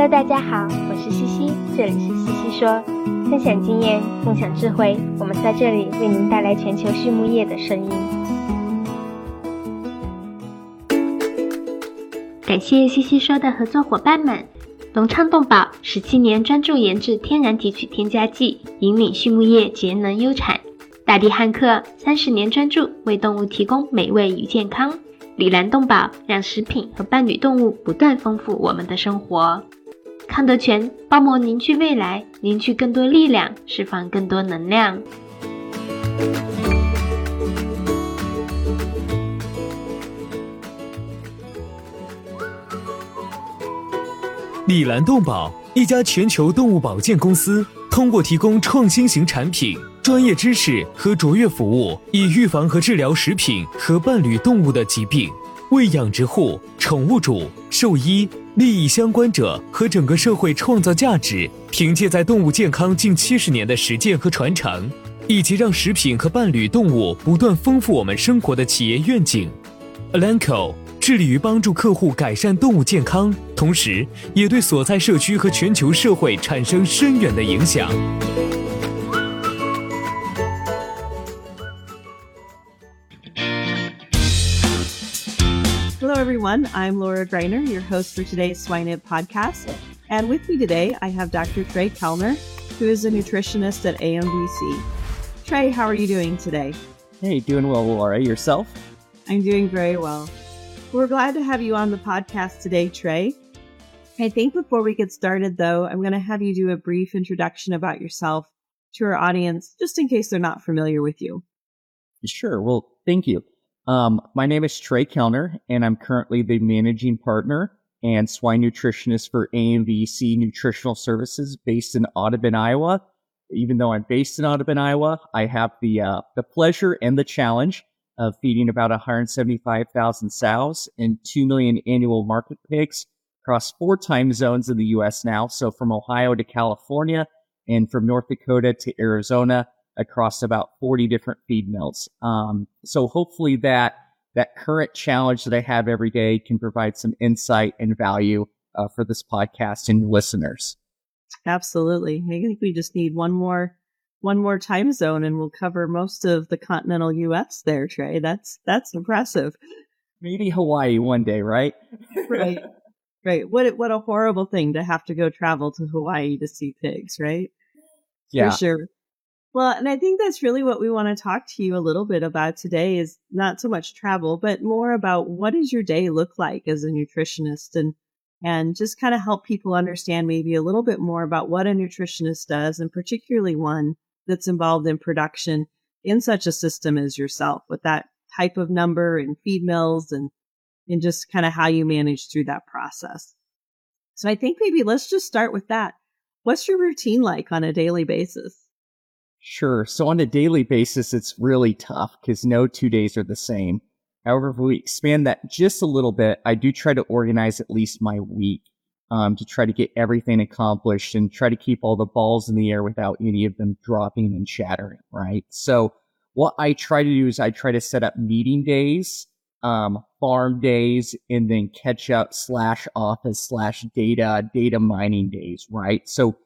Hello，大家好，我是西西，这里是西西说，分享经验，共享智慧，我们在这里为您带来全球畜牧业的声音。感谢西西说的合作伙伴们：隆昌动宝十七年专注研制天然提取添加剂，引领畜牧业节能优产；大地汉克三十年专注为动物提供美味与健康。里兰动宝让食品和伴侣动物不断丰富我们的生活。康德全帮忙凝聚未来，凝聚更多力量，释放更多能量。里兰动宝一家全球动物保健公司，通过提供创新型产品。专业知识和卓越服务，以预防和治疗食品和伴侣动物的疾病，为养殖户、宠物主、兽医、利益相关者和整个社会创造价值。凭借在动物健康近七十年的实践和传承，以及让食品和伴侣动物不断丰富我们生活的企业愿景，Alanco 致力于帮助客户改善动物健康，同时也对所在社区和全球社会产生深远的影响。Everyone. I'm Laura Greiner, your host for today's SwineNet podcast. And with me today, I have Dr. Trey Kellner, who is a nutritionist at AMVC. Trey, how are you doing today? Hey, doing well, Laura. Yourself? I'm doing very well. We're glad to have you on the podcast today, Trey. I think before we get started, though, I'm going to have you do a brief introduction about yourself to our audience, just in case they're not familiar with you. Sure. Well, thank you. Um, my name is Trey Kellner, and I'm currently the managing partner and swine nutritionist for AMVC Nutritional Services based in Audubon, Iowa. Even though I'm based in Audubon, Iowa, I have the uh, the pleasure and the challenge of feeding about 175,000 sows and 2 million annual market pigs across four time zones in the U.S. now. So from Ohio to California and from North Dakota to Arizona across about 40 different feed mills. Um, so hopefully that that current challenge that I have every day can provide some insight and value uh, for this podcast and listeners. Absolutely. I think we just need one more one more time zone and we'll cover most of the continental US there, Trey. That's that's impressive. Maybe Hawaii one day, right? right. Right. What what a horrible thing to have to go travel to Hawaii to see pigs, right? Yeah. For sure. Well, and I think that's really what we want to talk to you a little bit about today is not so much travel, but more about what does your day look like as a nutritionist and and just kind of help people understand maybe a little bit more about what a nutritionist does and particularly one that's involved in production in such a system as yourself with that type of number and feed mills and and just kind of how you manage through that process. So I think maybe let's just start with that. What's your routine like on a daily basis? Sure. So on a daily basis, it's really tough because no two days are the same. However, if we expand that just a little bit, I do try to organize at least my week um, to try to get everything accomplished and try to keep all the balls in the air without any of them dropping and shattering, right? So what I try to do is I try to set up meeting days, um, farm days, and then catch up slash office slash data, data mining days, right? So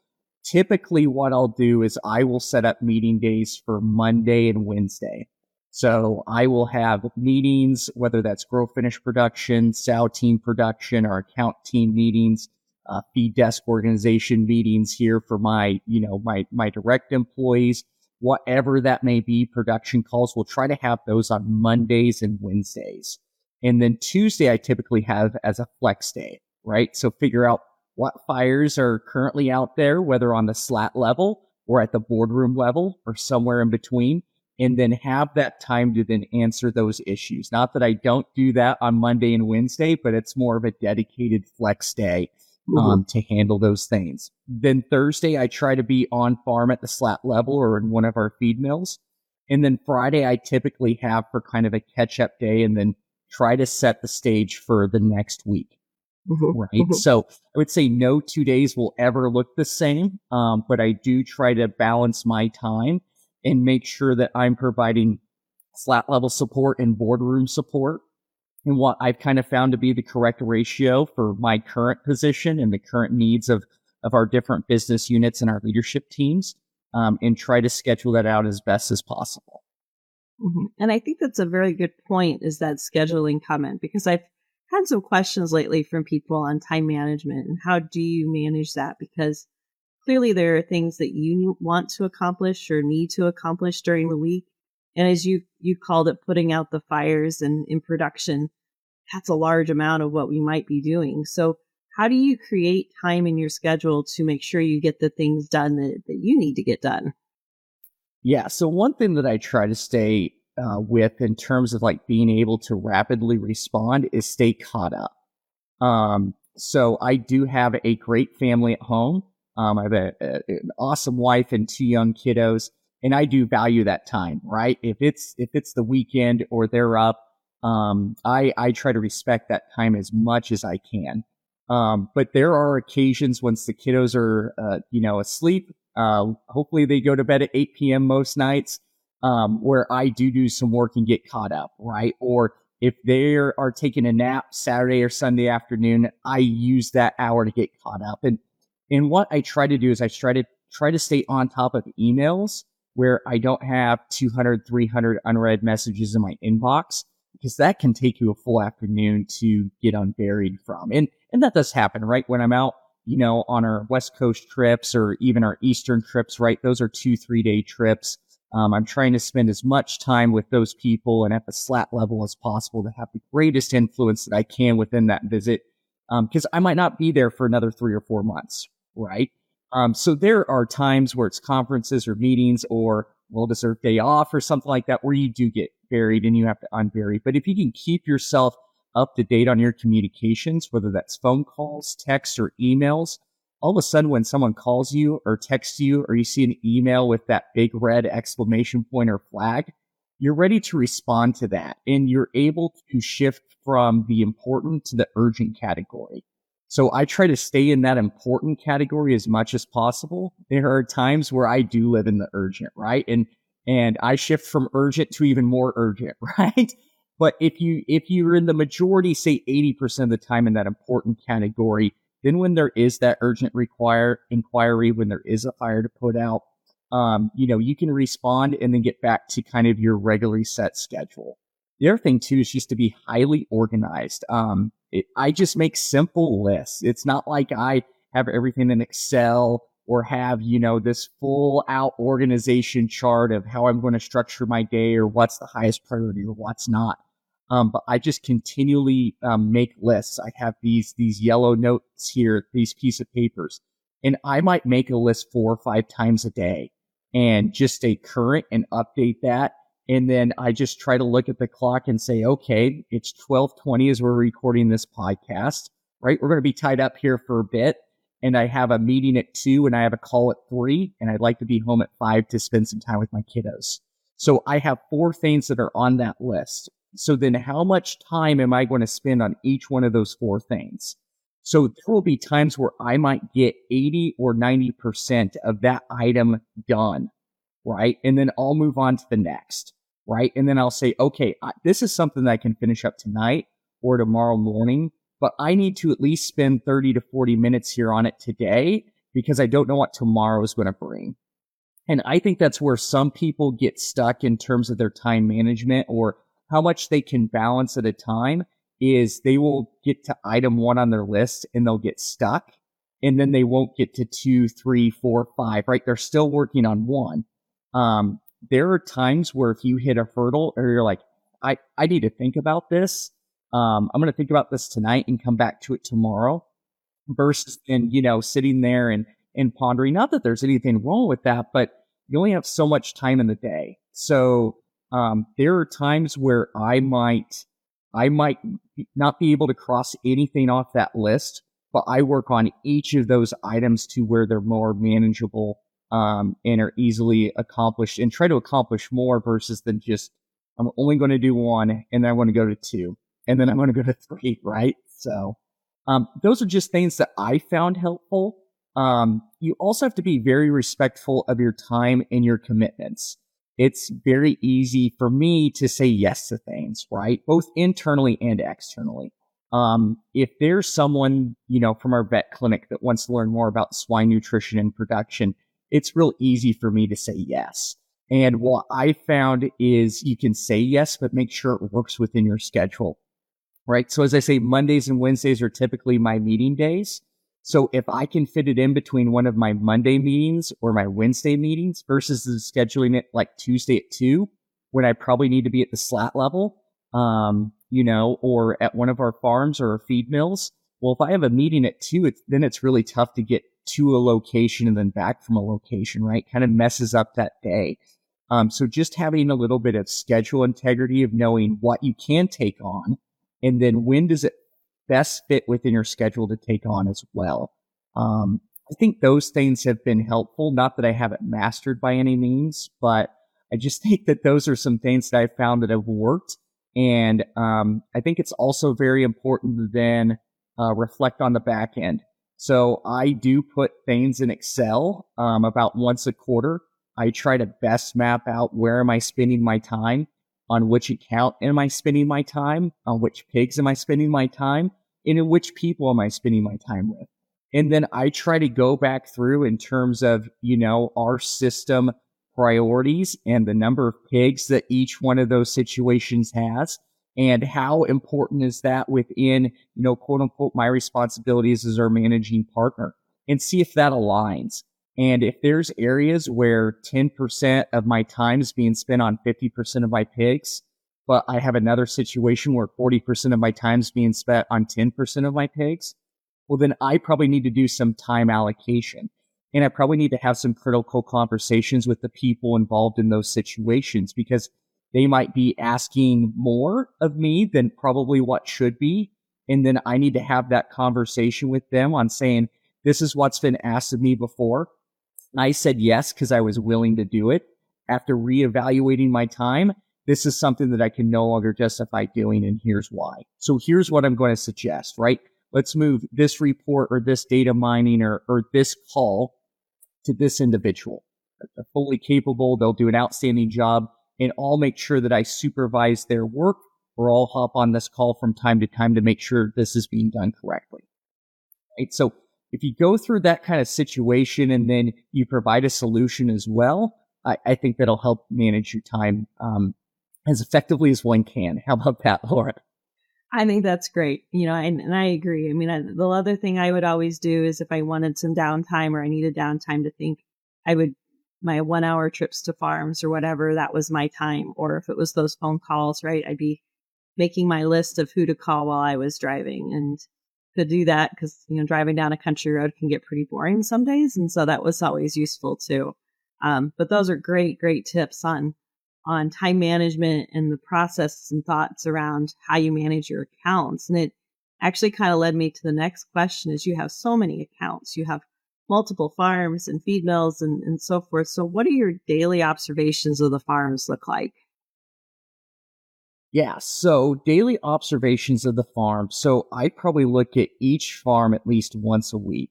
typically what I'll do is I will set up meeting days for Monday and Wednesday. So I will have meetings, whether that's grow finish production, sow team production, or account team meetings, uh, feed desk organization meetings here for my, you know, my, my direct employees, whatever that may be, production calls. We'll try to have those on Mondays and Wednesdays. And then Tuesday, I typically have as a flex day, right? So figure out what fires are currently out there, whether on the slat level or at the boardroom level or somewhere in between, and then have that time to then answer those issues. Not that I don't do that on Monday and Wednesday, but it's more of a dedicated flex day um, mm-hmm. to handle those things. Then Thursday, I try to be on farm at the slat level or in one of our feed mills. And then Friday, I typically have for kind of a catch up day and then try to set the stage for the next week. Mm-hmm. Right. Mm-hmm. So I would say no two days will ever look the same. Um, but I do try to balance my time and make sure that I'm providing slat level support and boardroom support and what I've kind of found to be the correct ratio for my current position and the current needs of, of our different business units and our leadership teams, um, and try to schedule that out as best as possible. Mm-hmm. And I think that's a very good point is that scheduling comment because I've had some questions lately from people on time management and how do you manage that? Because clearly there are things that you want to accomplish or need to accomplish during the week. And as you, you called it putting out the fires and in production, that's a large amount of what we might be doing. So how do you create time in your schedule to make sure you get the things done that, that you need to get done? Yeah. So one thing that I try to stay uh, with in terms of like being able to rapidly respond is stay caught up. Um, so I do have a great family at home. Um, I have a, a, an awesome wife and two young kiddos, and I do value that time, right? If it's if it's the weekend or they're up, um, I I try to respect that time as much as I can. Um, but there are occasions once the kiddos are, uh, you know, asleep. Uh, hopefully they go to bed at 8 p.m. most nights um, where I do do some work and get caught up, right? Or if they are taking a nap Saturday or Sunday afternoon, I use that hour to get caught up. And and what I try to do is I try to try to stay on top of emails where I don't have 200, 300 unread messages in my inbox because that can take you a full afternoon to get unburied from. And and that does happen, right? When I'm out, you know, on our West Coast trips or even our Eastern trips, right? Those are two, three day trips. Um, I'm trying to spend as much time with those people and at the slat level as possible to have the greatest influence that I can within that visit. Because um, I might not be there for another three or four months, right? Um, so there are times where it's conferences or meetings or well deserved day off or something like that where you do get buried and you have to unbury. But if you can keep yourself up to date on your communications, whether that's phone calls, texts, or emails, all of a sudden when someone calls you or texts you or you see an email with that big red exclamation point or flag, you're ready to respond to that and you're able to shift from the important to the urgent category. So I try to stay in that important category as much as possible. There are times where I do live in the urgent, right? And, and I shift from urgent to even more urgent, right? But if you, if you're in the majority, say 80% of the time in that important category, then when there is that urgent require inquiry, when there is a fire to put out, um, you know, you can respond and then get back to kind of your regularly set schedule. The other thing too is just to be highly organized. Um, it, I just make simple lists. It's not like I have everything in Excel or have, you know, this full out organization chart of how I'm going to structure my day or what's the highest priority or what's not. Um, but I just continually um, make lists. I have these these yellow notes here, these piece of papers, and I might make a list four or five times a day, and just stay current and update that. And then I just try to look at the clock and say, okay, it's twelve twenty as we're recording this podcast, right? We're going to be tied up here for a bit, and I have a meeting at two, and I have a call at three, and I'd like to be home at five to spend some time with my kiddos. So I have four things that are on that list. So then how much time am I going to spend on each one of those four things? So there will be times where I might get 80 or 90% of that item done, right? And then I'll move on to the next, right? And then I'll say, okay, this is something that I can finish up tonight or tomorrow morning, but I need to at least spend 30 to 40 minutes here on it today because I don't know what tomorrow is going to bring. And I think that's where some people get stuck in terms of their time management or how much they can balance at a time is they will get to item one on their list and they'll get stuck and then they won't get to two, three, four, five, right? They're still working on one. Um, there are times where if you hit a hurdle or you're like, I, I need to think about this. Um, I'm going to think about this tonight and come back to it tomorrow versus in, you know, sitting there and, and pondering. Not that there's anything wrong with that, but you only have so much time in the day. So um, there are times where I might, I might not be able to cross anything off that list, but I work on each of those items to where they're more manageable, um, and are easily accomplished and try to accomplish more versus than just, I'm only going to do one and then I want to go to two and then I'm going to go to three, right? So, um, those are just things that I found helpful. Um, you also have to be very respectful of your time and your commitments. It's very easy for me to say yes to things, right? Both internally and externally. Um, if there's someone, you know, from our vet clinic that wants to learn more about swine nutrition and production, it's real easy for me to say yes. And what I found is you can say yes, but make sure it works within your schedule, right? So as I say, Mondays and Wednesdays are typically my meeting days. So if I can fit it in between one of my Monday meetings or my Wednesday meetings versus scheduling it like Tuesday at two, when I probably need to be at the slat level, um, you know, or at one of our farms or our feed mills. Well, if I have a meeting at two, it's, then it's really tough to get to a location and then back from a location, right? Kind of messes up that day. Um, so just having a little bit of schedule integrity of knowing what you can take on and then when does it best fit within your schedule to take on as well. Um, I think those things have been helpful. Not that I haven't mastered by any means, but I just think that those are some things that I've found that have worked. And um, I think it's also very important to then uh, reflect on the back end. So I do put things in Excel um, about once a quarter. I try to best map out where am I spending my time on which account am I spending my time, on which pigs am I spending my time, and in which people am I spending my time with. And then I try to go back through in terms of, you know, our system priorities and the number of pigs that each one of those situations has and how important is that within, you know, quote unquote, my responsibilities as our managing partner and see if that aligns. And if there's areas where 10% of my time is being spent on 50% of my pigs, but I have another situation where 40% of my time is being spent on 10% of my pigs, well, then I probably need to do some time allocation. And I probably need to have some critical conversations with the people involved in those situations because they might be asking more of me than probably what should be. And then I need to have that conversation with them on saying, this is what's been asked of me before. I said yes because I was willing to do it. After reevaluating my time, this is something that I can no longer justify doing, and here's why. So here's what I'm going to suggest, right? Let's move this report or this data mining or, or this call to this individual. They're fully capable. They'll do an outstanding job and I'll make sure that I supervise their work or I'll hop on this call from time to time to make sure this is being done correctly. Right. So if you go through that kind of situation and then you provide a solution as well, I, I think that'll help manage your time um, as effectively as one can. How about that, Laura? I think that's great. You know, and, and I agree. I mean, I, the other thing I would always do is if I wanted some downtime or I needed downtime to think, I would my one hour trips to farms or whatever, that was my time. Or if it was those phone calls, right, I'd be making my list of who to call while I was driving. And to do that because you know driving down a country road can get pretty boring some days, and so that was always useful too. Um, but those are great, great tips on on time management and the process and thoughts around how you manage your accounts. And it actually kind of led me to the next question: is you have so many accounts, you have multiple farms and feed mills and, and so forth. So, what do your daily observations of the farms look like? Yeah, so daily observations of the farm. So I probably look at each farm at least once a week.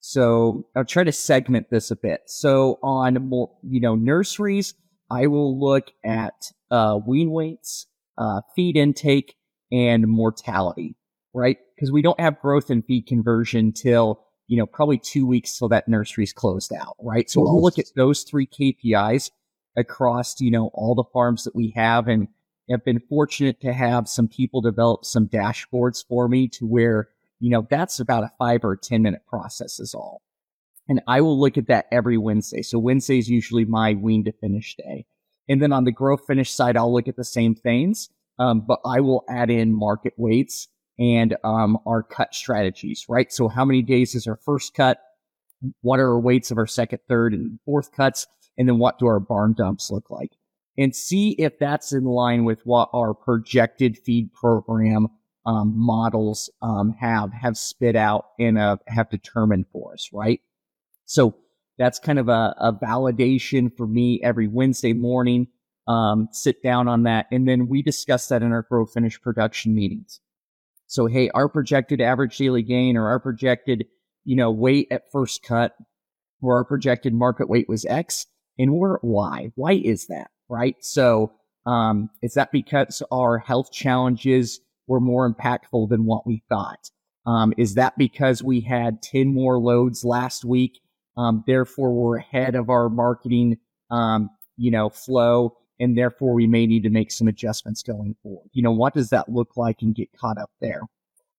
So I'll try to segment this a bit. So on more, you know, nurseries, I will look at uh, wean weights, uh, feed intake, and mortality, right? Because we don't have growth and feed conversion till you know probably two weeks till that nursery's closed out, right? So we'll look at those three KPIs across you know all the farms that we have and have been fortunate to have some people develop some dashboards for me to where, you know, that's about a five or 10 minute process is all. And I will look at that every Wednesday. So Wednesday is usually my wean to finish day. And then on the grow finish side, I'll look at the same things. Um, but I will add in market weights and, um, our cut strategies, right? So how many days is our first cut? What are our weights of our second, third, and fourth cuts? And then what do our barn dumps look like? And see if that's in line with what our projected feed program um, models um, have have spit out and uh, have determined for us, right? So that's kind of a, a validation for me every Wednesday morning. Um, sit down on that, and then we discuss that in our grow finish production meetings. So hey, our projected average daily gain or our projected, you know, weight at first cut, or our projected market weight was X, and we're at Y. Why is that? Right? So, um, is that because our health challenges were more impactful than what we thought? Um, is that because we had 10 more loads last week? Um, therefore, we're ahead of our marketing, um, you know, flow, and therefore we may need to make some adjustments going forward. You know, what does that look like and get caught up there?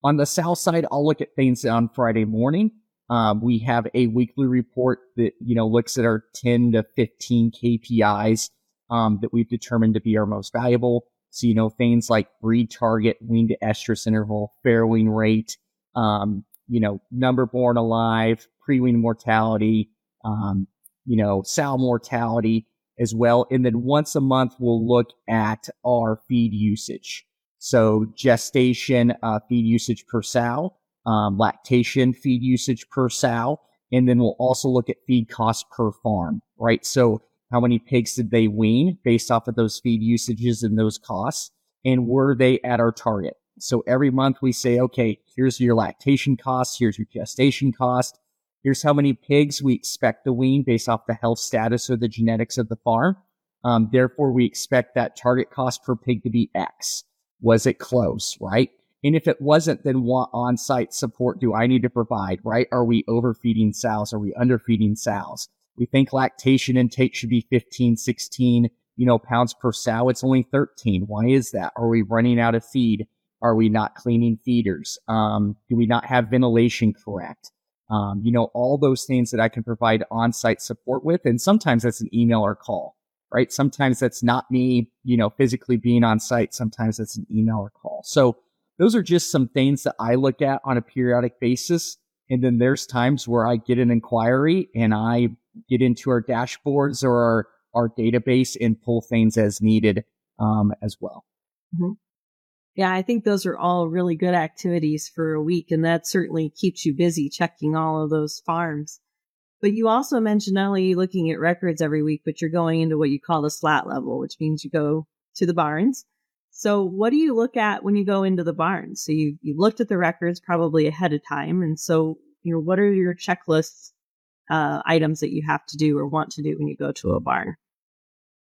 On the sow side, I'll look at things on Friday morning. Um, we have a weekly report that, you know, looks at our 10 to 15 KPIs um, that we've determined to be our most valuable. So, you know, things like breed target, wean to estrus interval, farrowing rate, um, you know, number born alive, pre-wean mortality, um, you know, sow mortality as well. And then once a month, we'll look at our feed usage. So gestation, uh, feed usage per sow, um, lactation feed usage per sow. And then we'll also look at feed cost per farm, right? So how many pigs did they wean based off of those feed usages and those costs? And were they at our target? So every month we say, okay, here's your lactation cost, here's your gestation cost, here's how many pigs we expect to wean based off the health status or the genetics of the farm. Um, therefore, we expect that target cost per pig to be X. Was it close, right? And if it wasn't, then what on-site support do I need to provide, right? Are we overfeeding sows? Are we underfeeding sows? We think lactation intake should be 15, 16, you know, pounds per sow. It's only 13. Why is that? Are we running out of feed? Are we not cleaning feeders? Um, do we not have ventilation correct? Um, you know, all those things that I can provide on-site support with. And sometimes that's an email or call, right? Sometimes that's not me, you know, physically being on site. Sometimes that's an email or call. So those are just some things that I look at on a periodic basis. And then there's times where I get an inquiry and I get into our dashboards or our, our database and pull things as needed um, as well. Mm-hmm. Yeah, I think those are all really good activities for a week, and that certainly keeps you busy checking all of those farms. But you also mentioned not only looking at records every week, but you're going into what you call the slat level, which means you go to the barns. So what do you look at when you go into the barns? So you, you looked at the records probably ahead of time. And so, you know, what are your checklist uh, items that you have to do or want to do when you go to a barn?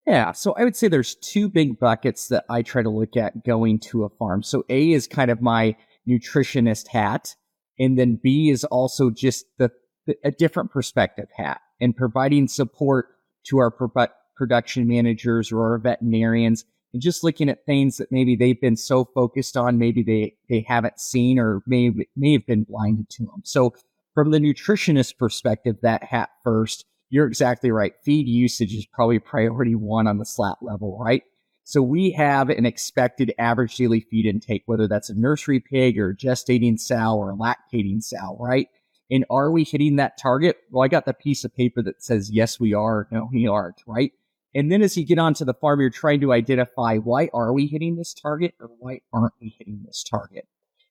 Yeah, so I would say there's two big buckets that I try to look at going to a farm. So A is kind of my nutritionist hat, and then B is also just the, the a different perspective hat and providing support to our pro- production managers or our veterinarians and just looking at things that maybe they've been so focused on, maybe they, they haven't seen or may, may have been blinded to them. So from the nutritionist perspective, that hat first, you're exactly right. Feed usage is probably priority one on the slat level, right? So we have an expected average daily feed intake, whether that's a nursery pig or gestating sow or a lactating sow, right? And are we hitting that target? Well, I got the piece of paper that says, yes, we are. No, we aren't, right? And then as you get onto the farm, you're trying to identify why are we hitting this target or why aren't we hitting this target?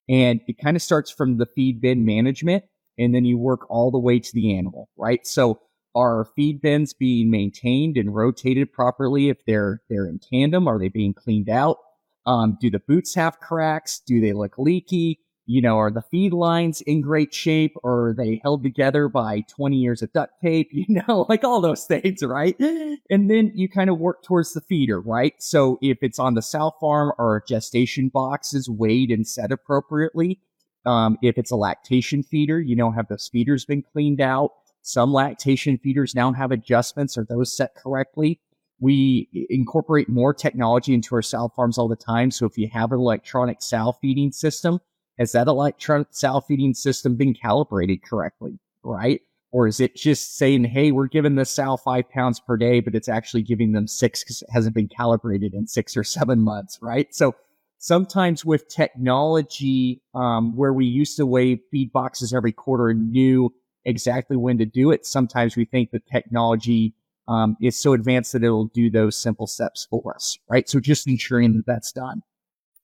And it kind of starts from the feed bin management and then you work all the way to the animal, right? So are feed bins being maintained and rotated properly if they're they're in tandem? Are they being cleaned out? Um, do the boots have cracks? Do they look leaky? You know, are the feed lines in great shape or are they held together by 20 years of duct tape? You know, like all those things, right? And then you kind of work towards the feeder, right? So if it's on the sow farm or gestation boxes weighed and set appropriately, um, if it's a lactation feeder, you know, have those feeders been cleaned out? Some lactation feeders now have adjustments. Are those set correctly? We incorporate more technology into our sow farms all the time. So if you have an electronic sow feeding system, has that electronic sow feeding system been calibrated correctly? Right? Or is it just saying, hey, we're giving the sow five pounds per day, but it's actually giving them six because it hasn't been calibrated in six or seven months, right? So sometimes with technology, um, where we used to weigh feed boxes every quarter and knew exactly when to do it. Sometimes we think the technology um, is so advanced that it'll do those simple steps for us, right? So just ensuring that that's done.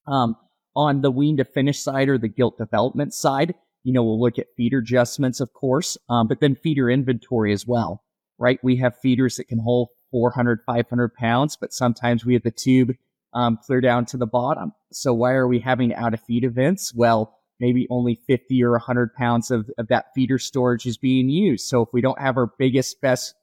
Um, on the wean to finish side or the gilt development side, you know, we'll look at feeder adjustments, of course, um, but then feeder inventory as well, right? We have feeders that can hold 400, 500 pounds, but sometimes we have the tube um, clear down to the bottom. So why are we having out of feed events? Well, maybe only 50 or 100 pounds of, of that feeder storage is being used. So if we don't have our biggest, best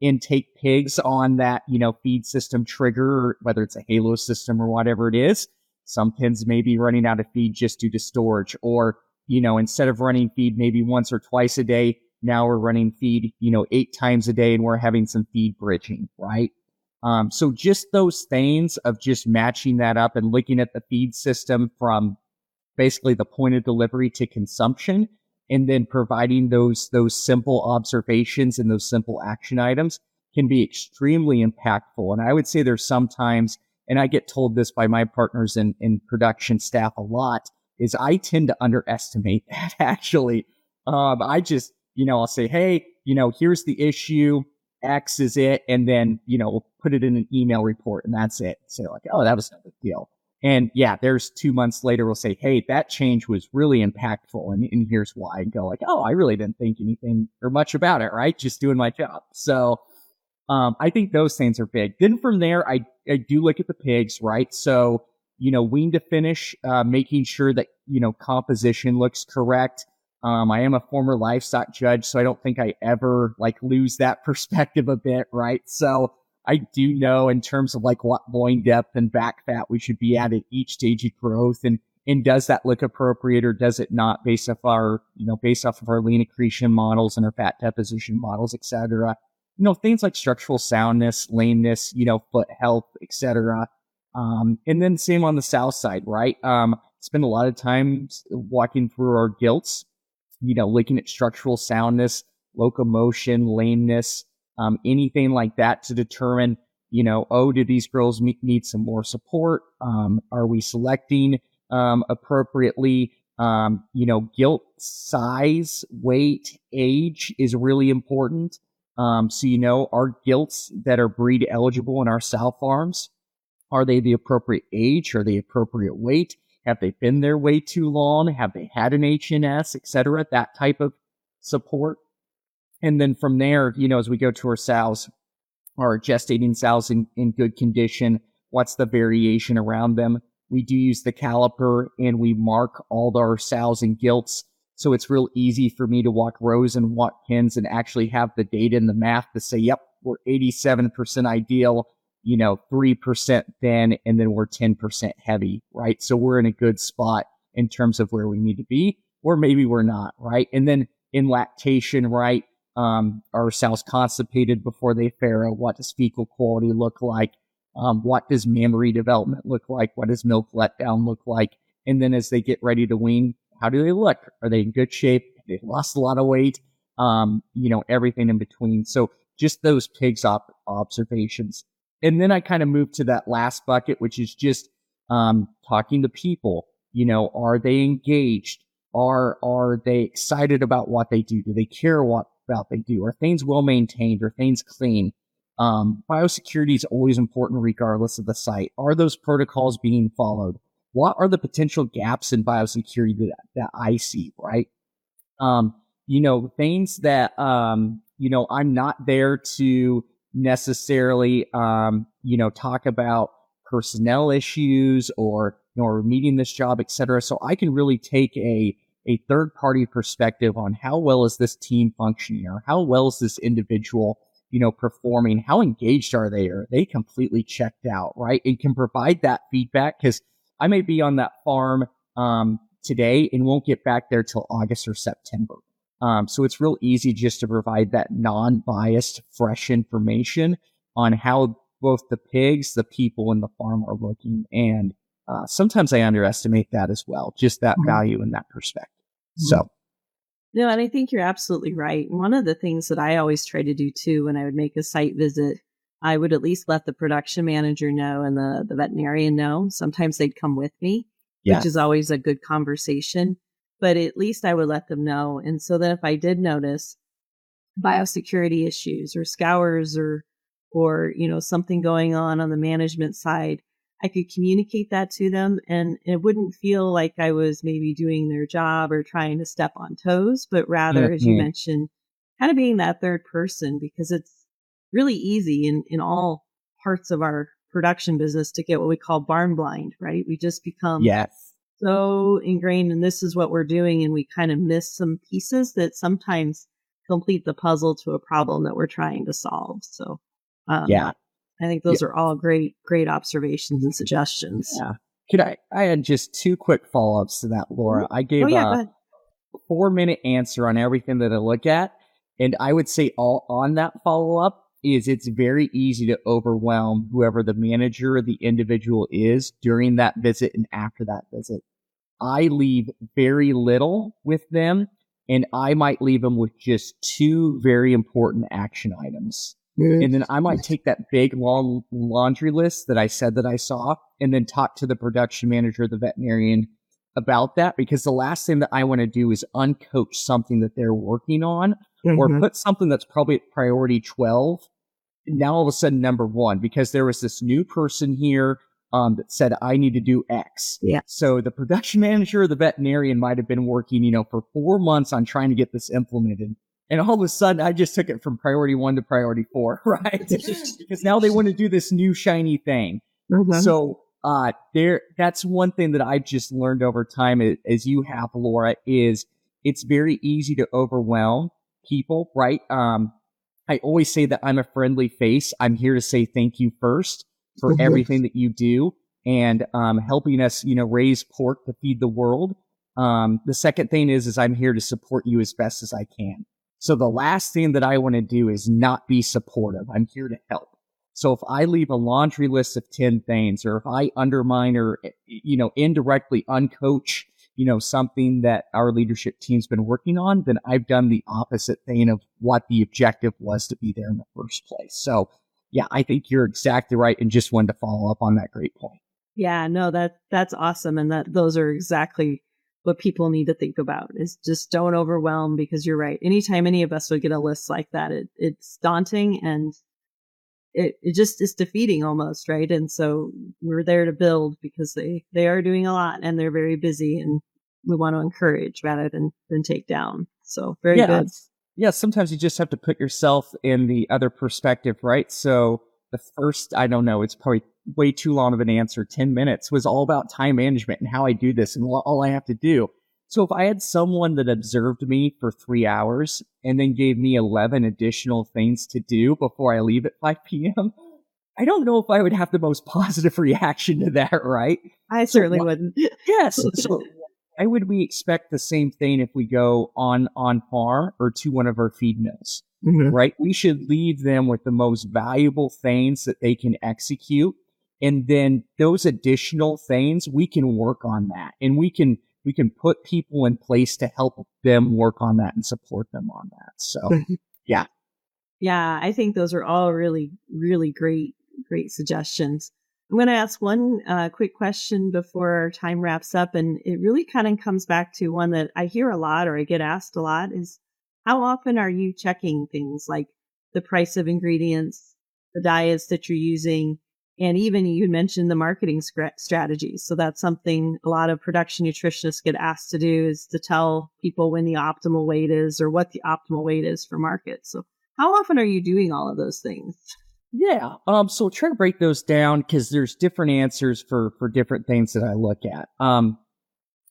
intake pigs on that, you know, feed system trigger, whether it's a halo system or whatever it is. Some pens may be running out of feed just due to storage or, you know, instead of running feed maybe once or twice a day, now we're running feed, you know, eight times a day and we're having some feed bridging, right? Um, so just those things of just matching that up and looking at the feed system from basically the point of delivery to consumption and then providing those, those simple observations and those simple action items can be extremely impactful. And I would say there's sometimes, and I get told this by my partners in, in production staff a lot, is I tend to underestimate that actually. Um, I just, you know, I'll say, Hey, you know, here's the issue. X is it. And then, you know, we'll put it in an email report and that's it. Say like, oh, that was no big deal. And yeah, there's two months later, we'll say, Hey, that change was really impactful. And, and here's why and go like, Oh, I really didn't think anything or much about it, right? Just doing my job. So, um, I think those things are big. Then from there, I, I do look at the pigs, right? So, you know, wean to finish, uh, making sure that, you know, composition looks correct. Um, I am a former livestock judge, so I don't think I ever like lose that perspective a bit, right? So I do know in terms of like what loin depth and back fat we should be at at each stage of growth and and does that look appropriate or does it not based off our you know based off of our lean accretion models and our fat deposition models etc you know things like structural soundness lameness you know foot health etc um, and then same on the sow side right? Um, spend a lot of time walking through our gilts you know, looking at structural soundness, locomotion, lameness, um, anything like that to determine, you know, oh, do these girls need some more support? Um, are we selecting um, appropriately? Um, you know, gilt size, weight, age is really important. Um, so, you know, our gilts that are breed eligible in our sow farms, are they the appropriate age? Are they appropriate weight? Have they been there way too long? Have they had an HNS, etc.? That type of support. And then from there, you know, as we go to our sows, our gestating sows in, in good condition, what's the variation around them? We do use the caliper and we mark all our sows and gilts. So it's real easy for me to walk rows and walk pins and actually have the data and the math to say, yep, we're 87% ideal you know, 3% thin and then we're 10% heavy, right? So we're in a good spot in terms of where we need to be, or maybe we're not, right? And then in lactation, right? Um, are cells constipated before they farrow? What does fecal quality look like? Um, what does mammary development look like? What does milk letdown look like? And then as they get ready to wean, how do they look? Are they in good shape? They've lost a lot of weight. Um, you know, everything in between. So just those pigs op- observations and then I kind of moved to that last bucket, which is just um, talking to people. You know, are they engaged? Are are they excited about what they do? Do they care what about they do? Are things well maintained? Are things clean? Um, biosecurity is always important regardless of the site. Are those protocols being followed? What are the potential gaps in biosecurity that, that I see, right? Um, you know, things that, um, you know, I'm not there to necessarily, um, you know, talk about personnel issues or, you meeting this job, et cetera. So I can really take a, a third party perspective on how well is this team functioning or how well is this individual, you know, performing? How engaged are they? Are they completely checked out? Right. And can provide that feedback because I may be on that farm, um, today and won't get back there till August or September. Um, so it's real easy just to provide that non-biased, fresh information on how both the pigs, the people, and the farm are looking. And uh, sometimes I underestimate that as well, just that mm-hmm. value and that perspective. Mm-hmm. So. No, and I think you're absolutely right. One of the things that I always try to do too when I would make a site visit, I would at least let the production manager know and the, the veterinarian know. Sometimes they'd come with me, which is always a good conversation but at least I would let them know. And so that if I did notice biosecurity issues or scours or, or, you know, something going on on the management side, I could communicate that to them and it wouldn't feel like I was maybe doing their job or trying to step on toes, but rather, mm-hmm. as you mentioned, kind of being that third person because it's really easy in, in all parts of our production business to get what we call barn blind, right? We just become yes so ingrained and this is what we're doing and we kind of miss some pieces that sometimes complete the puzzle to a problem that we're trying to solve. So, um, yeah, I think those yeah. are all great, great observations and suggestions. Yeah. Could I, I had just two quick follow ups to that, Laura. I gave oh, yeah, a four minute answer on everything that I look at. And I would say all on that follow up is it's very easy to overwhelm whoever the manager or the individual is during that visit and after that visit. I leave very little with them and I might leave them with just two very important action items. Mm-hmm. And then I might take that big long laundry list that I said that I saw and then talk to the production manager, the veterinarian about that because the last thing that I want to do is uncoach something that they're working on mm-hmm. or put something that's probably at priority 12 now all of a sudden number one because there was this new person here um, that said I need to do X. Yeah. So the production manager or the veterinarian might have been working, you know, for four months on trying to get this implemented. And all of a sudden, I just took it from priority one to priority four, right? because now they want to do this new shiny thing. Mm-hmm. So, uh, there, that's one thing that I've just learned over time, as you have, Laura, is it's very easy to overwhelm people, right? Um, I always say that I'm a friendly face. I'm here to say thank you first for mm-hmm. everything that you do and um, helping us, you know, raise pork to feed the world. Um, the second thing is, is I'm here to support you as best as I can. So the last thing that I want to do is not be supportive. I'm here to help. So if I leave a laundry list of 10 things or if I undermine or, you know, indirectly uncoach, you know, something that our leadership team's been working on, then I've done the opposite thing of what the objective was to be there in the first place. So yeah, I think you're exactly right. And just wanted to follow up on that great point. Yeah, no, that, that's awesome. And that those are exactly what people need to think about is just don't overwhelm because you're right. Anytime any of us would get a list like that, it, it's daunting and it, it just is defeating almost, right? And so we're there to build because they, they are doing a lot and they're very busy and we want to encourage rather than, than take down. So very yeah, good. Yeah. Sometimes you just have to put yourself in the other perspective, right? So the first, I don't know, it's probably way too long of an answer. 10 minutes was all about time management and how I do this and all I have to do. So if I had someone that observed me for three hours and then gave me 11 additional things to do before I leave at 5 p.m., I don't know if I would have the most positive reaction to that, right? I certainly so, wouldn't. Yes. So why would we expect the same thing if we go on on farm or to one of our feed mills? Mm-hmm. Right? We should leave them with the most valuable things that they can execute. And then those additional things, we can work on that and we can, we can put people in place to help them work on that and support them on that. So yeah. Yeah. I think those are all really, really great, great suggestions. I'm going to ask one uh, quick question before our time wraps up. And it really kind of comes back to one that I hear a lot or I get asked a lot is how often are you checking things like the price of ingredients, the diets that you're using, and even you mentioned the marketing strategies. So that's something a lot of production nutritionists get asked to do is to tell people when the optimal weight is or what the optimal weight is for market. So how often are you doing all of those things? Yeah. Um, so we'll try to break those down because there's different answers for, for different things that I look at. Um,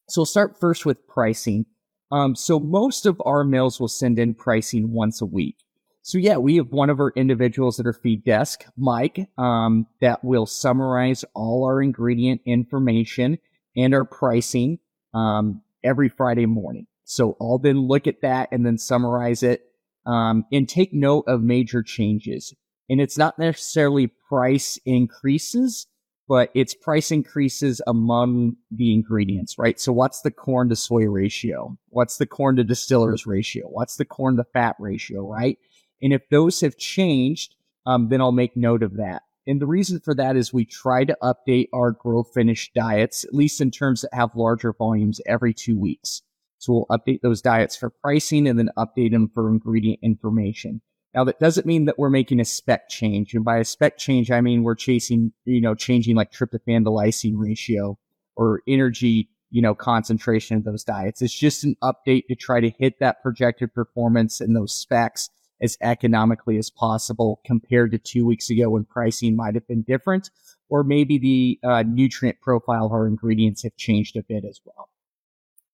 so we'll start first with pricing. Um, so most of our mills will send in pricing once a week. So yeah, we have one of our individuals at our feed desk, Mike, um, that will summarize all our ingredient information and our pricing, um, every Friday morning. So I'll then look at that and then summarize it, um, and take note of major changes and it's not necessarily price increases, but it's price increases among the ingredients, right? So what's the corn to soy ratio? What's the corn to distillers ratio? What's the corn to fat ratio, right? And if those have changed, um, then I'll make note of that. And the reason for that is we try to update our grow finish diets, at least in terms that have larger volumes every two weeks. So we'll update those diets for pricing and then update them for ingredient information. Now that doesn't mean that we're making a spec change. And by a spec change, I mean we're chasing, you know, changing like tryptophan to lysine ratio or energy, you know, concentration of those diets. It's just an update to try to hit that projected performance and those specs as economically as possible compared to two weeks ago when pricing might have been different, or maybe the uh, nutrient profile of our ingredients have changed a bit as well.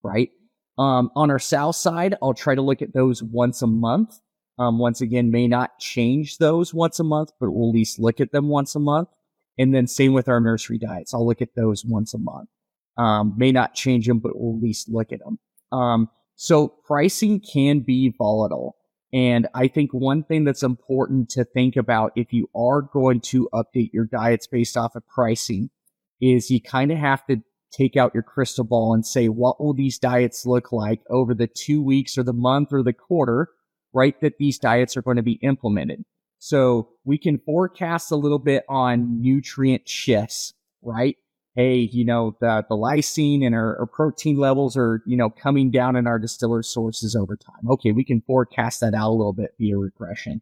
Right. Um, on our sow side, I'll try to look at those once a month. Um, once again, may not change those once a month, but we'll at least look at them once a month. And then same with our nursery diets. I'll look at those once a month. Um, may not change them, but we'll at least look at them. Um, so pricing can be volatile. And I think one thing that's important to think about if you are going to update your diets based off of pricing is you kind of have to take out your crystal ball and say, what will these diets look like over the two weeks or the month or the quarter, right? That these diets are going to be implemented. So we can forecast a little bit on nutrient shifts, right? Hey, you know, the, the lysine and our, our protein levels are, you know, coming down in our distiller sources over time. Okay. We can forecast that out a little bit via regression.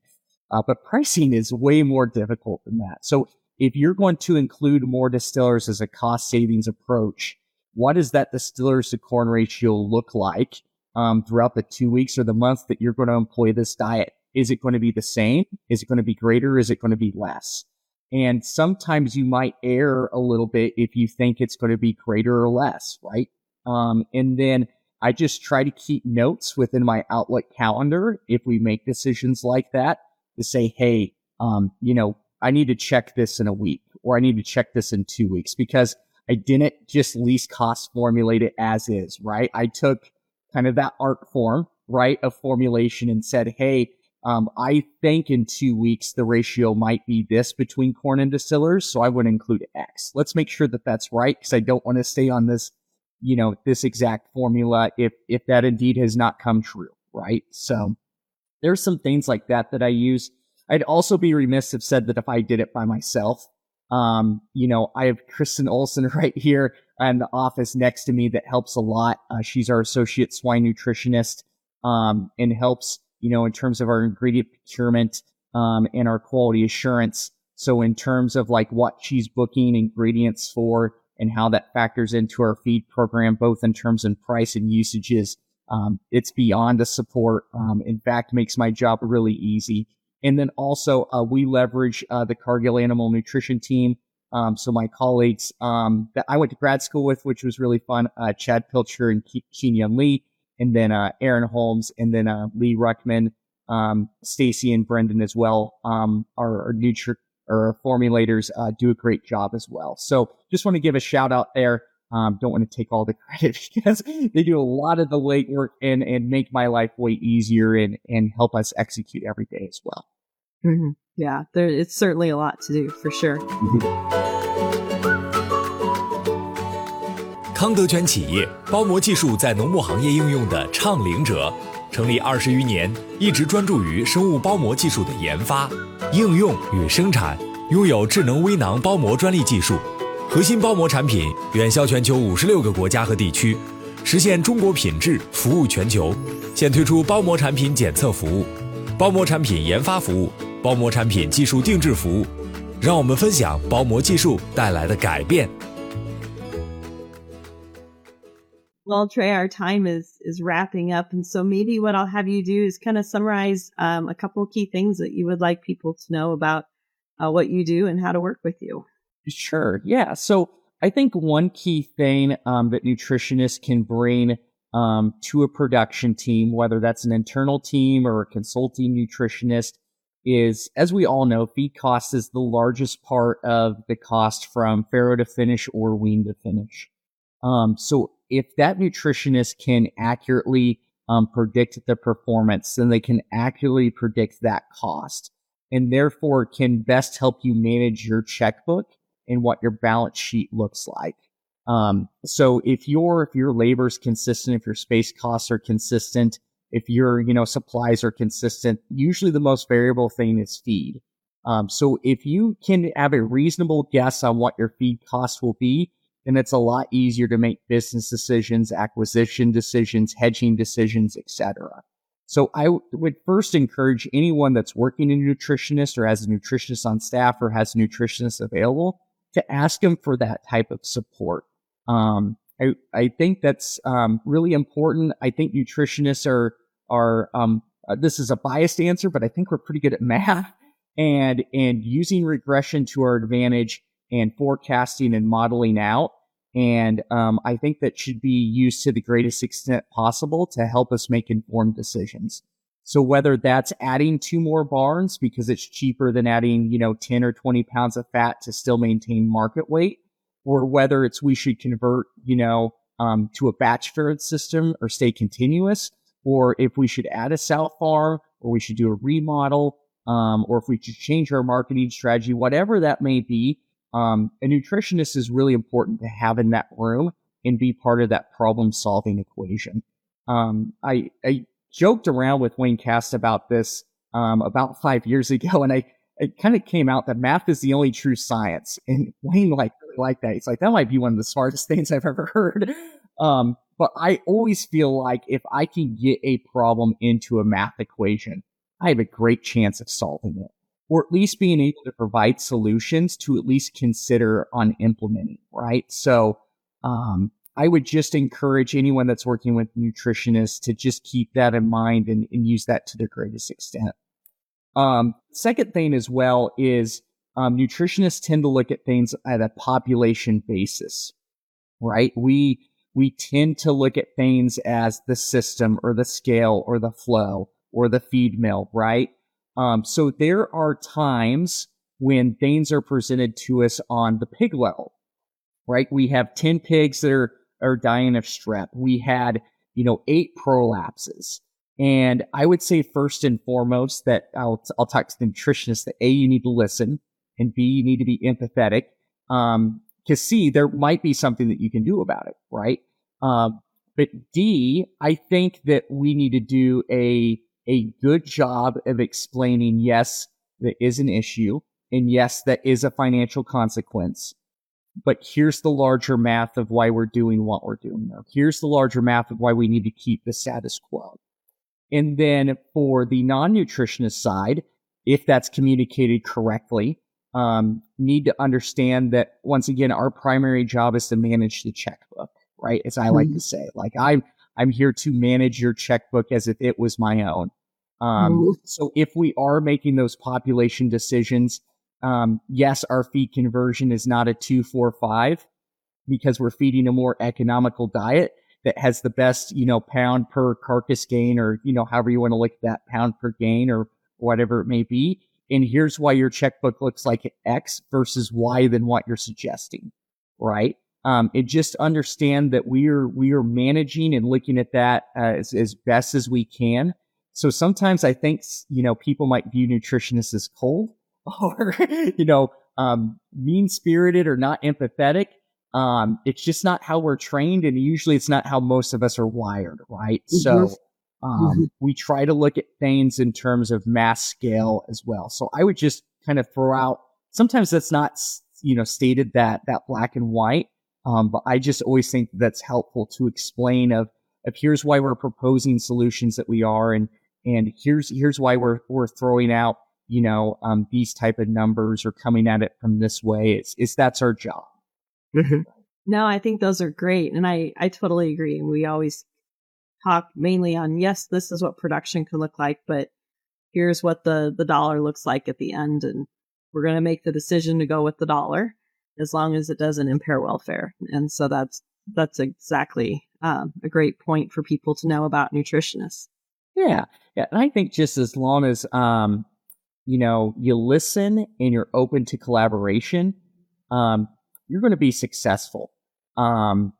Uh, but pricing is way more difficult than that. So if you're going to include more distillers as a cost savings approach, what does that distillers to corn ratio look like um, throughout the two weeks or the month that you're going to employ this diet? Is it going to be the same? Is it going to be greater? Is it going to be less? And sometimes you might err a little bit if you think it's going to be greater or less, right? Um, and then I just try to keep notes within my Outlook calendar if we make decisions like that to say, hey, um, you know, I need to check this in a week or I need to check this in two weeks because I didn't just least cost formulate it as is, right? I took kind of that art form, right, of formulation and said, hey, um, I think in two weeks, the ratio might be this between corn and distillers. So I would include X. Let's make sure that that's right because I don't want to stay on this, you know, this exact formula if, if that indeed has not come true. Right. So there's some things like that that I use. I'd also be remiss if said that if I did it by myself, um, you know, I have Kristen Olson right here in the office next to me that helps a lot. Uh, she's our associate swine nutritionist, um, and helps you know, in terms of our ingredient procurement um, and our quality assurance. So in terms of like what she's booking ingredients for and how that factors into our feed program, both in terms of price and usages, um, it's beyond a support. Um, in fact, makes my job really easy. And then also, uh, we leverage uh, the Cargill Animal Nutrition team. Um, so my colleagues um, that I went to grad school with, which was really fun, uh, Chad Pilcher and Ke- Lee, and then uh, Aaron Holmes, and then uh, Lee Ruckman, um, Stacy and Brendan as well. Um, our, our nutri- or formulators uh, do a great job as well. So just want to give a shout out there. Um, don't want to take all the credit because they do a lot of the late work and, and make my life way easier and, and help us execute every day as well. 嗯 Yeah, there, it's certainly a lot to do for sure. 康德全企业包膜技术在农牧行业应用的倡领者，成立二十余年，一直专注于生物包膜技术的研发、应用与生产，拥有智能微囊包膜专利技术，核心包膜产品远销全球五十六个国家和地区，实现中国品质服务全球。现推出包膜产品检测服务、包膜产品研发服务、包膜产品技术定制服务，让我们分享包膜技术带来的改变。Well, Trey, our time is is wrapping up, and so maybe what I'll have you do is kind of summarize um, a couple of key things that you would like people to know about uh, what you do and how to work with you. Sure. Yeah. So I think one key thing um, that nutritionists can bring um, to a production team, whether that's an internal team or a consulting nutritionist, is as we all know, feed cost is the largest part of the cost from farrow to finish or wean to finish. Um, so if that nutritionist can accurately um, predict the performance, then they can accurately predict that cost and therefore can best help you manage your checkbook and what your balance sheet looks like. Um, so if your, if your labor is consistent, if your space costs are consistent, if your, you know, supplies are consistent, usually the most variable thing is feed. Um, so if you can have a reasonable guess on what your feed cost will be, then it's a lot easier to make business decisions, acquisition decisions, hedging decisions, etc. So I w- would first encourage anyone that's working in nutritionist or has a nutritionist on staff or has a nutritionist available to ask them for that type of support. Um, I, I think that's um, really important. I think nutritionists are are um, uh, this is a biased answer, but I think we're pretty good at math. And and using regression to our advantage and forecasting and modeling out. And um, I think that should be used to the greatest extent possible to help us make informed decisions. So whether that's adding two more barns because it's cheaper than adding, you know, 10 or 20 pounds of fat to still maintain market weight, or whether it's we should convert, you know, um, to a batch fed system or stay continuous, or if we should add a sow farm or we should do a remodel, um, or if we should change our marketing strategy, whatever that may be, um, a nutritionist is really important to have in that room and be part of that problem solving equation. Um, I, I joked around with Wayne Cast about this um, about five years ago, and I it kind of came out that math is the only true science. And Wayne like really liked that. He's like, that might be one of the smartest things I've ever heard. Um, but I always feel like if I can get a problem into a math equation, I have a great chance of solving it, or at least being able to provide solutions to at least consider on implementing. Right. So, um, I would just encourage anyone that's working with nutritionists to just keep that in mind and, and use that to the greatest extent. Um, second thing as well is um, nutritionists tend to look at things at a population basis, right? We we tend to look at things as the system or the scale or the flow or the feed mill, right? Um, so there are times when things are presented to us on the pig level, right? We have 10 pigs that are, are dying of strep. We had, you know, eight prolapses. And I would say first and foremost that I'll, I'll talk to the nutritionist that A, you need to listen and B, you need to be empathetic. Um, to C, there might be something that you can do about it, right? Um, but D, I think that we need to do a, a good job of explaining, yes, there is an issue. And yes, that is a financial consequence. But here's the larger math of why we're doing what we're doing. Now, here's the larger math of why we need to keep the status quo. And then for the non-nutritionist side, if that's communicated correctly, um, need to understand that once again, our primary job is to manage the checkbook, right? As I like mm-hmm. to say, like I'm, I'm here to manage your checkbook as if it was my own. Um, mm-hmm. so if we are making those population decisions, um, yes, our feed conversion is not a two, four, five because we're feeding a more economical diet that has the best, you know, pound per carcass gain or, you know, however you want to look at that pound per gain or whatever it may be and here's why your checkbook looks like X versus Y than what you're suggesting, right? Um, and just understand that we are we are managing and looking at that as, as best as we can. So sometimes I think you know people might view nutritionists as cold or you know um, mean spirited or not empathetic. Um, it's just not how we're trained, and usually it's not how most of us are wired, right? Mm-hmm. So um, mm-hmm. We try to look at things in terms of mass scale as well. So I would just kind of throw out. Sometimes that's not you know stated that that black and white, um, but I just always think that's helpful to explain of of here's why we're proposing solutions that we are, and and here's here's why we're we're throwing out you know um, these type of numbers or coming at it from this way. It's it's that's our job. Mm-hmm. No, I think those are great, and I I totally agree. And we always talk mainly on yes, this is what production could look like, but here's what the the dollar looks like at the end, and we're going to make the decision to go with the dollar as long as it doesn't impair welfare. And so that's that's exactly um, a great point for people to know about nutritionists. Yeah, yeah, and I think just as long as um, you know you listen and you're open to collaboration, um, you're going to be successful. Um,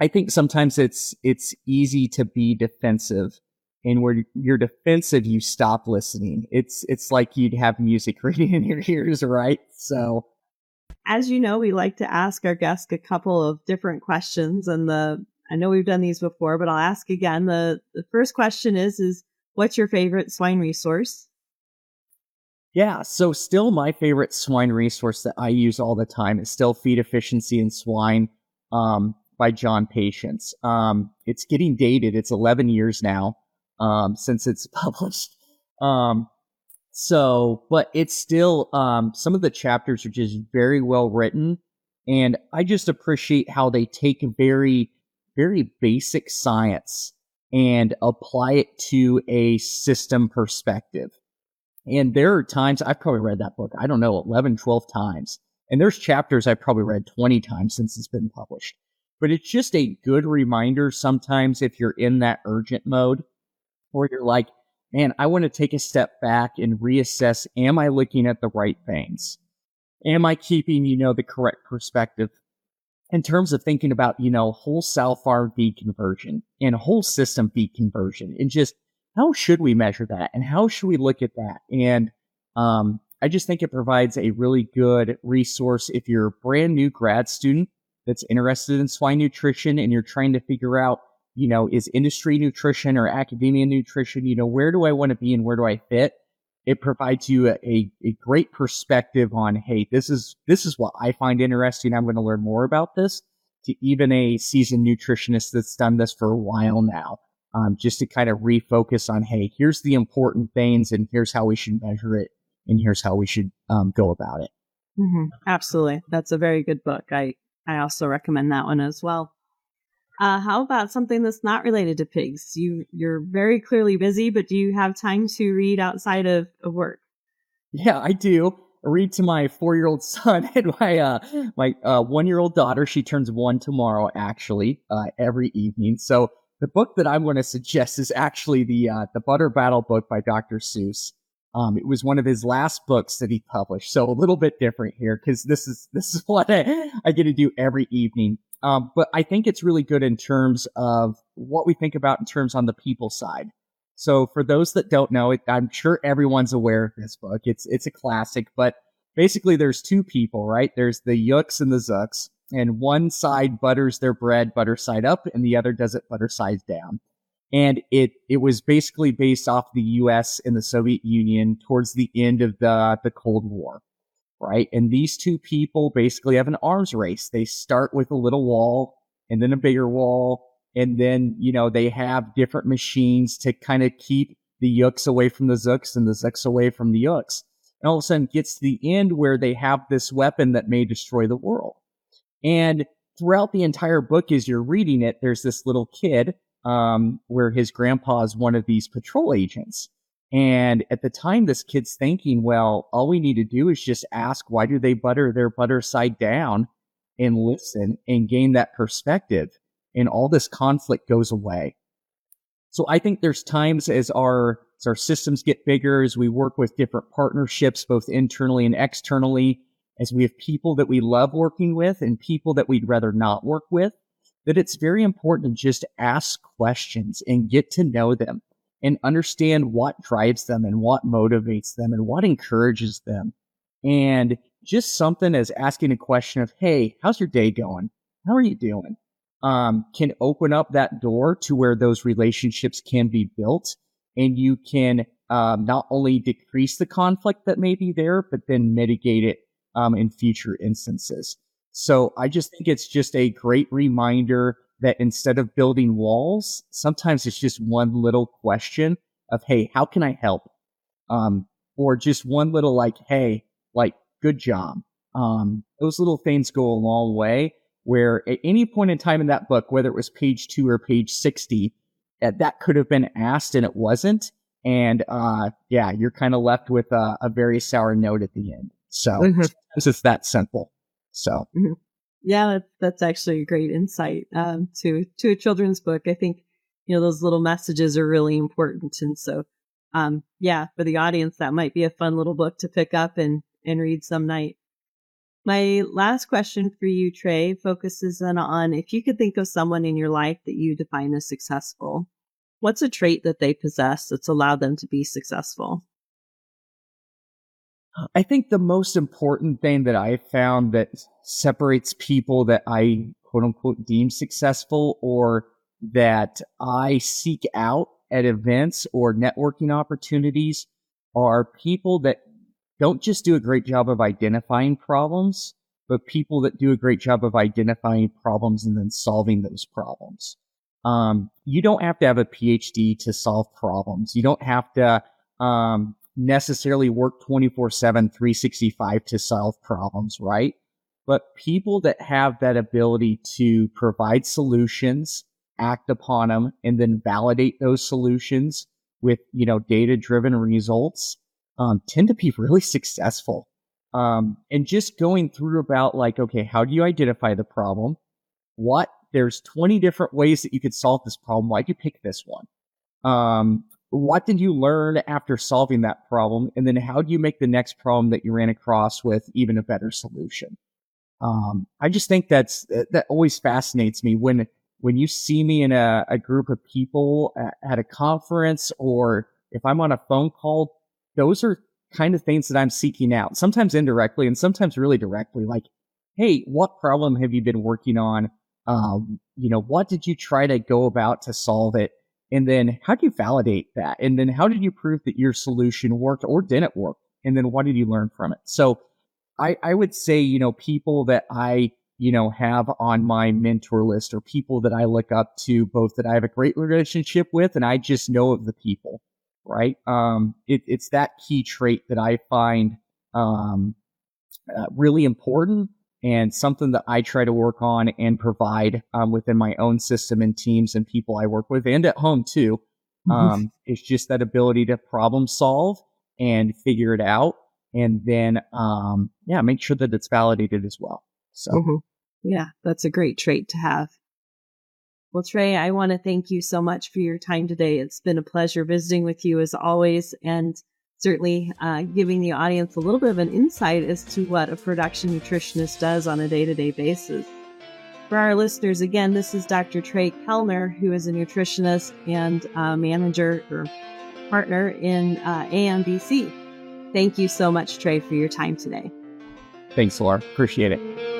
I think sometimes it's it's easy to be defensive, and where you're defensive, you stop listening. It's it's like you'd have music ringing in your ears, right? So, as you know, we like to ask our guests a couple of different questions, and the I know we've done these before, but I'll ask again. the The first question is is what's your favorite swine resource? Yeah, so still my favorite swine resource that I use all the time is still feed efficiency in swine. Um, by John Patience. Um, it's getting dated. It's 11 years now um, since it's published. Um, so, but it's still um, some of the chapters are just very well written, and I just appreciate how they take very, very basic science and apply it to a system perspective. And there are times I've probably read that book, I don't know, 11, 12 times. And there's chapters I've probably read 20 times since it's been published. But it's just a good reminder sometimes if you're in that urgent mode where you're like, man, I want to take a step back and reassess, am I looking at the right things? Am I keeping, you know, the correct perspective in terms of thinking about, you know, whole cell farm conversion and whole system feed conversion and just how should we measure that and how should we look at that? And, um, I just think it provides a really good resource if you're a brand new grad student that's interested in swine nutrition and you're trying to figure out, you know, is industry nutrition or academia nutrition, you know, where do I want to be and where do I fit? It provides you a, a, a great perspective on, hey, this is, this is what I find interesting. I'm going to learn more about this to even a seasoned nutritionist that's done this for a while now. Um, just to kind of refocus on, hey, here's the important things and here's how we should measure it and here's how we should um, go about it. Mm-hmm. Absolutely. That's a very good book. I, I also recommend that one as well. Uh, how about something that's not related to pigs? You you're very clearly busy, but do you have time to read outside of, of work? Yeah, I do. I read to my four year old son and my uh, my uh, one year old daughter. She turns one tomorrow, actually, uh, every evening. So the book that I'm going to suggest is actually the uh, the Butter Battle book by Dr. Seuss. Um, it was one of his last books that he published, so a little bit different here because this is this is what I, I get to do every evening. Um, but I think it's really good in terms of what we think about in terms on the people side. So for those that don't know it, I'm sure everyone's aware of this book. It's, it's a classic, but basically there's two people, right? There's the Yooks and the Zooks and one side butters their bread butter side up and the other does it butter side down. And it, it was basically based off the US and the Soviet Union towards the end of the, the Cold War right? And these two people basically have an arms race. They start with a little wall and then a bigger wall. And then, you know, they have different machines to kind of keep the Yooks away from the Zooks and the Zooks away from the Yooks. And all of a sudden gets to the end where they have this weapon that may destroy the world. And throughout the entire book, as you're reading it, there's this little kid, um, where his grandpa is one of these patrol agents. And at the time, this kid's thinking, well, all we need to do is just ask, why do they butter their butter side down and listen and gain that perspective? And all this conflict goes away. So I think there's times as our, as our systems get bigger, as we work with different partnerships, both internally and externally, as we have people that we love working with and people that we'd rather not work with, that it's very important to just ask questions and get to know them and understand what drives them and what motivates them and what encourages them. And just something as asking a question of, Hey, how's your day going? How are you doing? Um, can open up that door to where those relationships can be built and you can, um, not only decrease the conflict that may be there, but then mitigate it, um, in future instances. So I just think it's just a great reminder that instead of building walls, sometimes it's just one little question of, Hey, how can I help? Um, or just one little like, Hey, like, good job. Um, those little things go a long way where at any point in time in that book, whether it was page two or page 60, uh, that could have been asked and it wasn't. And, uh, yeah, you're kind of left with a, a, very sour note at the end. So mm-hmm. it's that simple. So. Mm-hmm. Yeah, that's, that's actually a great insight um, to to a children's book. I think you know those little messages are really important, and so um, yeah, for the audience, that might be a fun little book to pick up and and read some night. My last question for you, Trey, focuses on, on if you could think of someone in your life that you define as successful. What's a trait that they possess that's allowed them to be successful? I think the most important thing that I found that separates people that I quote unquote deem successful or that I seek out at events or networking opportunities are people that don't just do a great job of identifying problems, but people that do a great job of identifying problems and then solving those problems. Um, you don't have to have a PhD to solve problems. You don't have to um, necessarily work 24 7, 365 to solve problems, right? But people that have that ability to provide solutions, act upon them, and then validate those solutions with, you know, data driven results, um, tend to be really successful. Um, and just going through about like, okay, how do you identify the problem? What there's 20 different ways that you could solve this problem. Why'd you pick this one? Um, what did you learn after solving that problem? And then how do you make the next problem that you ran across with even a better solution? Um, I just think that's, that always fascinates me when, when you see me in a, a group of people at, at a conference or if I'm on a phone call, those are kind of things that I'm seeking out, sometimes indirectly and sometimes really directly. Like, Hey, what problem have you been working on? Um, you know, what did you try to go about to solve it? And then how do you validate that? And then how did you prove that your solution worked or didn't work? And then what did you learn from it? So I, I would say, you know, people that I, you know, have on my mentor list or people that I look up to, both that I have a great relationship with and I just know of the people, right? Um, it, it's that key trait that I find, um, uh, really important and something that I try to work on and provide um, within my own system and teams and people I work with and at home too. Mm-hmm. Um, it's just that ability to problem solve and figure it out. And then, um, yeah, make sure that it's validated as well. So, mm-hmm. yeah, that's a great trait to have. Well, Trey, I want to thank you so much for your time today. It's been a pleasure visiting with you as always. And certainly uh, giving the audience a little bit of an insight as to what a production nutritionist does on a day to day basis. For our listeners, again, this is Dr. Trey Kellner, who is a nutritionist and uh, manager or partner in uh, AMVC. Thank you so much, Trey, for your time today. Thanks, Laura. Appreciate it.